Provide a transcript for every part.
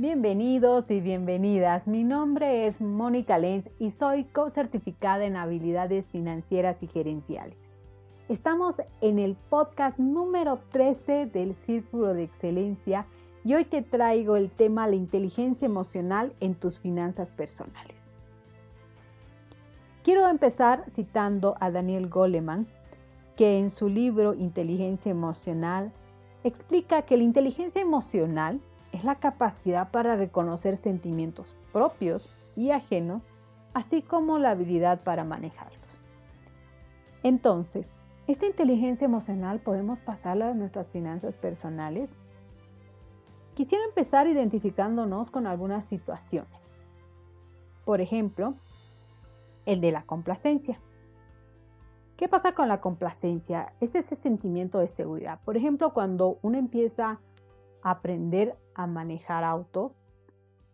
Bienvenidos y bienvenidas. Mi nombre es Mónica Lenz y soy co-certificada en habilidades financieras y gerenciales. Estamos en el podcast número 13 del Círculo de Excelencia y hoy te traigo el tema la inteligencia emocional en tus finanzas personales. Quiero empezar citando a Daniel Goleman, que en su libro Inteligencia Emocional explica que la inteligencia emocional es la capacidad para reconocer sentimientos propios y ajenos, así como la habilidad para manejarlos. Entonces, esta inteligencia emocional podemos pasarla a nuestras finanzas personales. Quisiera empezar identificándonos con algunas situaciones. Por ejemplo, el de la complacencia. ¿Qué pasa con la complacencia? Es ese sentimiento de seguridad. Por ejemplo, cuando uno empieza a aprender a manejar auto,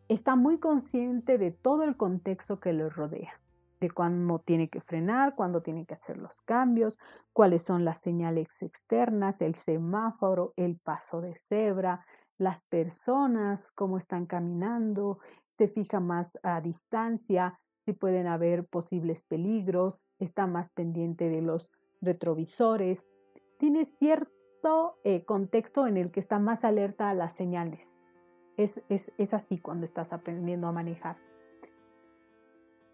está muy consciente de todo el contexto que lo rodea, de cuándo tiene que frenar, cuándo tiene que hacer los cambios, cuáles son las señales externas, el semáforo, el paso de cebra, las personas, cómo están caminando, se fija más a distancia, si pueden haber posibles peligros, está más pendiente de los retrovisores, tiene cierto eh, contexto en el que está más alerta a las señales. Es, es, así cuando estás aprendiendo a manejar.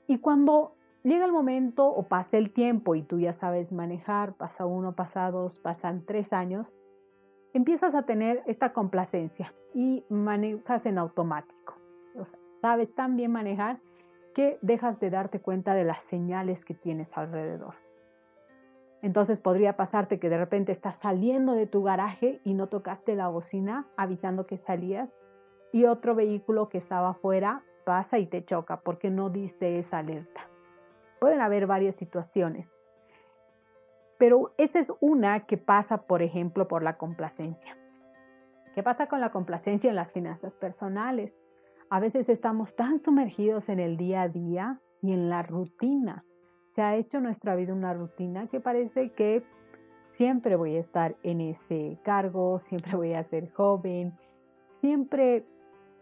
Y cuando llega el momento o pasa el tiempo y tú ya sabes manejar, pasa uno, pasa dos, pasan tres años, empiezas a tener esta complacencia y manejas en automático. Sabes tan bien manejar que dejas de darte cuenta de las señales que tienes alrededor. Entonces podría pasarte que de repente estás saliendo de tu garaje y no tocaste la bocina avisando que salías y otro vehículo que estaba afuera pasa y te choca porque no diste esa alerta. Pueden haber varias situaciones, pero esa es una que pasa, por ejemplo, por la complacencia. ¿Qué pasa con la complacencia en las finanzas personales? A veces estamos tan sumergidos en el día a día y en la rutina. Se ha hecho nuestra vida una rutina que parece que siempre voy a estar en ese cargo, siempre voy a ser joven, siempre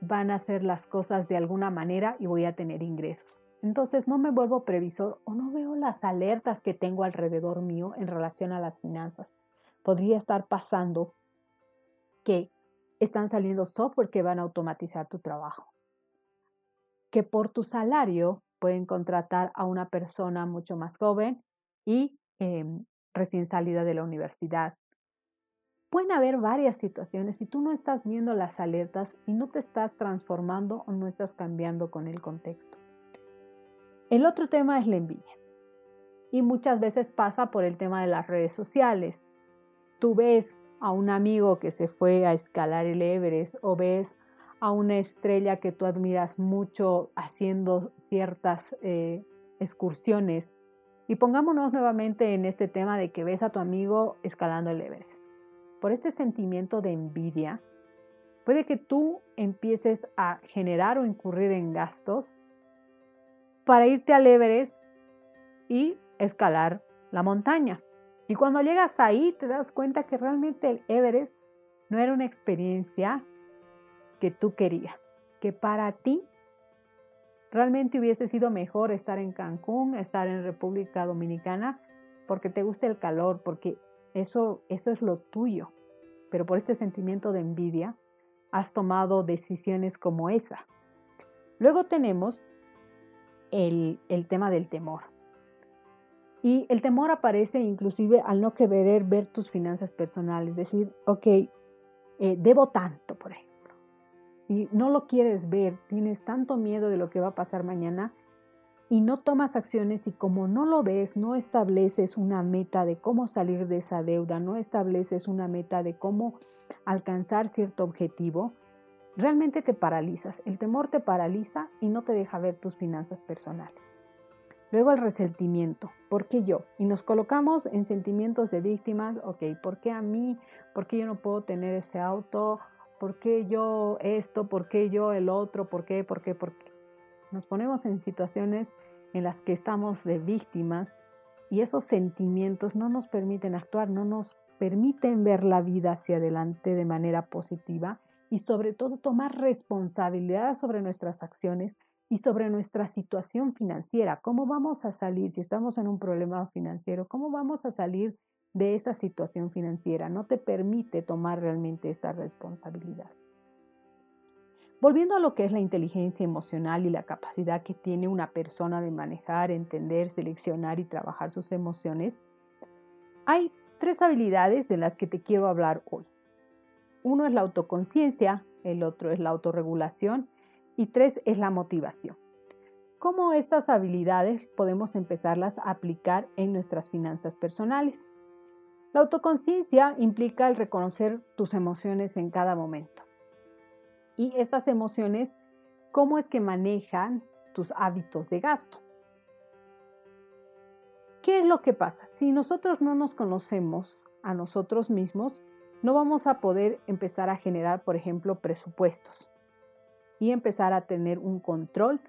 van a hacer las cosas de alguna manera y voy a tener ingresos. Entonces no me vuelvo previsor o no veo las alertas que tengo alrededor mío en relación a las finanzas. Podría estar pasando que están saliendo software que van a automatizar tu trabajo. Que por tu salario pueden contratar a una persona mucho más joven y em, recién salida de la universidad Pueden haber varias situaciones y tú no estás viendo las alertas y no te estás transformando o no estás cambiando con el contexto. El otro tema es la envidia. Y muchas veces pasa por el tema de las redes sociales. Tú ves a un amigo que se fue a escalar el Everest o ves a una estrella que tú admiras mucho haciendo ciertas eh, excursiones. Y pongámonos nuevamente en este tema de que ves a tu amigo escalando el Everest por este sentimiento de envidia, puede que tú empieces a generar o incurrir en gastos para irte al Everest y escalar la montaña. Y cuando llegas ahí te das cuenta que realmente el Everest no era una experiencia que tú querías, que para ti realmente hubiese sido mejor estar en Cancún, estar en República Dominicana, porque te gusta el calor, porque eso, eso es lo tuyo. Pero por este sentimiento de envidia, has tomado decisiones como esa. Luego tenemos el, el tema del temor. Y el temor aparece inclusive al no querer ver tus finanzas personales, decir, ok, eh, debo tanto, por ejemplo, y no lo quieres ver, tienes tanto miedo de lo que va a pasar mañana y no tomas acciones y como no lo ves, no estableces una meta de cómo salir de esa deuda, no estableces una meta de cómo alcanzar cierto objetivo, realmente te paralizas. El temor te paraliza y no te deja ver tus finanzas personales. Luego el resentimiento. ¿Por qué yo? Y nos colocamos en sentimientos de víctimas. Ok, ¿por qué a mí? ¿Por qué yo no puedo tener ese auto? ¿Por qué yo esto? ¿Por qué yo el otro? ¿Por qué? ¿Por qué? ¿Por qué? Nos ponemos en situaciones en las que estamos de víctimas y esos sentimientos no nos permiten actuar, no nos permiten ver la vida hacia adelante de manera positiva y sobre todo tomar responsabilidad sobre nuestras acciones y sobre nuestra situación financiera. ¿Cómo vamos a salir si estamos en un problema financiero? ¿Cómo vamos a salir de esa situación financiera? No te permite tomar realmente esta responsabilidad. Volviendo a lo que es la inteligencia emocional y la capacidad que tiene una persona de manejar, entender, seleccionar y trabajar sus emociones, hay tres habilidades de las que te quiero hablar hoy. Uno es la autoconciencia, el otro es la autorregulación y tres es la motivación. ¿Cómo estas habilidades podemos empezarlas a aplicar en nuestras finanzas personales? La autoconciencia implica el reconocer tus emociones en cada momento. Y estas emociones, ¿cómo es que manejan tus hábitos de gasto? ¿Qué es lo que pasa? Si nosotros no nos conocemos a nosotros mismos, no vamos a poder empezar a generar, por ejemplo, presupuestos y empezar a tener un control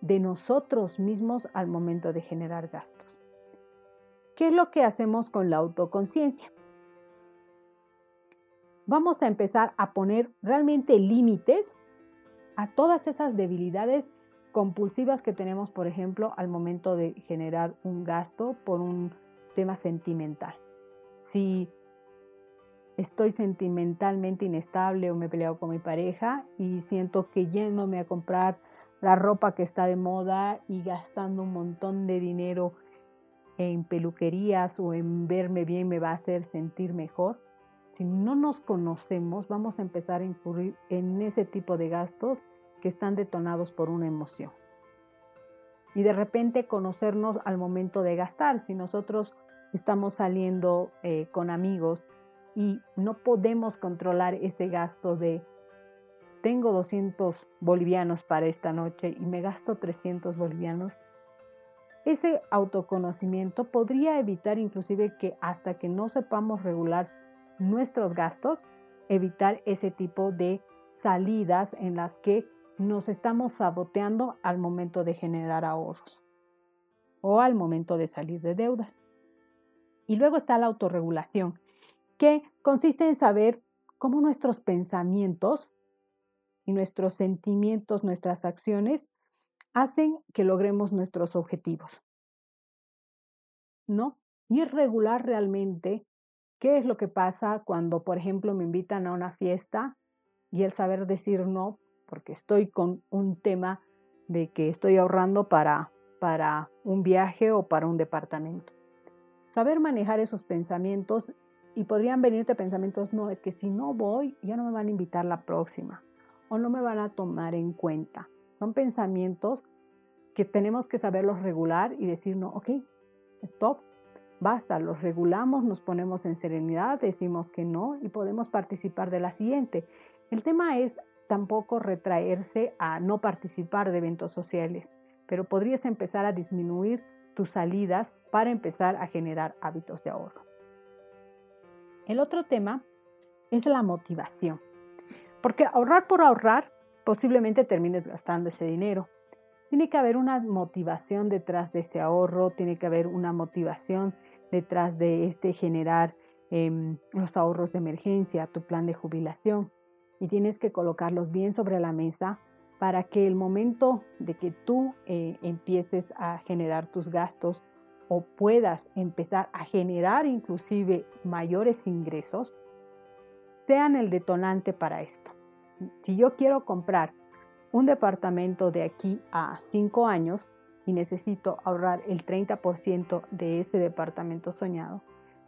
de nosotros mismos al momento de generar gastos. ¿Qué es lo que hacemos con la autoconciencia? Vamos a empezar a poner realmente límites a todas esas debilidades compulsivas que tenemos, por ejemplo, al momento de generar un gasto por un tema sentimental. Si estoy sentimentalmente inestable o me he peleado con mi pareja y siento que yéndome a comprar la ropa que está de moda y gastando un montón de dinero en peluquerías o en verme bien me va a hacer sentir mejor. Si no nos conocemos, vamos a empezar a incurrir en ese tipo de gastos que están detonados por una emoción. Y de repente conocernos al momento de gastar. Si nosotros estamos saliendo eh, con amigos y no podemos controlar ese gasto de tengo 200 bolivianos para esta noche y me gasto 300 bolivianos, ese autoconocimiento podría evitar inclusive que hasta que no sepamos regular nuestros gastos, evitar ese tipo de salidas en las que nos estamos saboteando al momento de generar ahorros o al momento de salir de deudas. Y luego está la autorregulación, que consiste en saber cómo nuestros pensamientos y nuestros sentimientos, nuestras acciones, hacen que logremos nuestros objetivos. ¿No? Y regular realmente qué es lo que pasa cuando, por ejemplo, me invitan a una fiesta y el saber decir no, porque estoy con un tema de que estoy ahorrando para, para un viaje o para un departamento. Saber manejar esos pensamientos y podrían venirte pensamientos, no, es que si no voy, ya no me van a invitar la próxima o no me van a tomar en cuenta. Son pensamientos que tenemos que saberlos regular y decir, no, ok, stop, basta, los regulamos, nos ponemos en serenidad, decimos que no y podemos participar de la siguiente. El tema es tampoco retraerse a no participar de eventos sociales, pero podrías empezar a disminuir tus salidas para empezar a generar hábitos de ahorro. El otro tema es la motivación. Porque ahorrar por ahorrar, posiblemente termines gastando ese dinero. Tiene que haber una motivación detrás de ese ahorro, tiene que haber una motivación detrás de este generar em, los ahorros de emergencia, tu plan de jubilación. Y tienes que colocarlos bien sobre la mesa para que el momento de que tú eh, empieces a generar tus gastos o puedas empezar a generar inclusive mayores ingresos, sean el detonante para esto. Si yo quiero comprar un departamento de aquí a cinco años y necesito ahorrar el 30% de ese departamento soñado,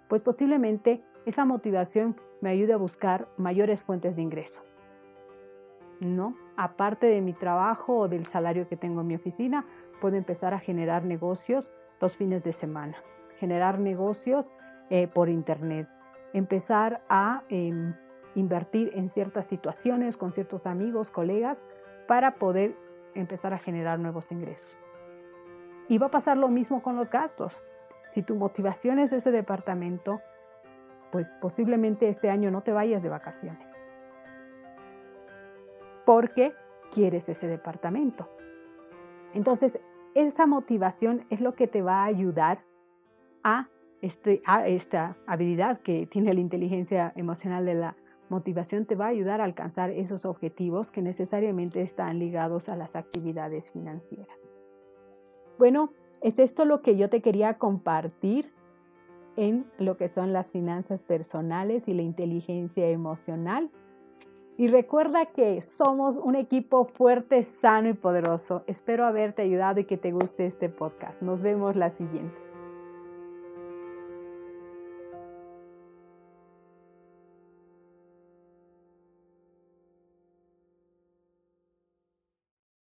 pues posiblemente esa motivación me ayude a buscar mayores fuentes de ingreso. No, aparte de mi trabajo o del salario que tengo en mi oficina, puedo empezar a generar negocios los fines de semana, generar negocios eh, por internet, empezar a em, invertir en ciertas situaciones con ciertos amigos, colegas, para poder empezar a generar nuevos ingresos. Y va a pasar lo mismo con los gastos. Si tu motivación es ese departamento, pues posiblemente este año no te vayas de vacaciones. Porque quieres ese departamento. Entonces, esa motivación es lo que te va a ayudar a, este, a esta habilidad que tiene la inteligencia emocional de la motivación te va a ayudar a alcanzar esos objetivos que necesariamente están ligados a las actividades financieras. Bueno, es esto lo que yo te quería compartir en lo que son las finanzas personales y la inteligencia emocional. Y recuerda que somos un equipo fuerte, sano y poderoso. Espero haberte ayudado y que te guste este podcast. Nos vemos la siguiente.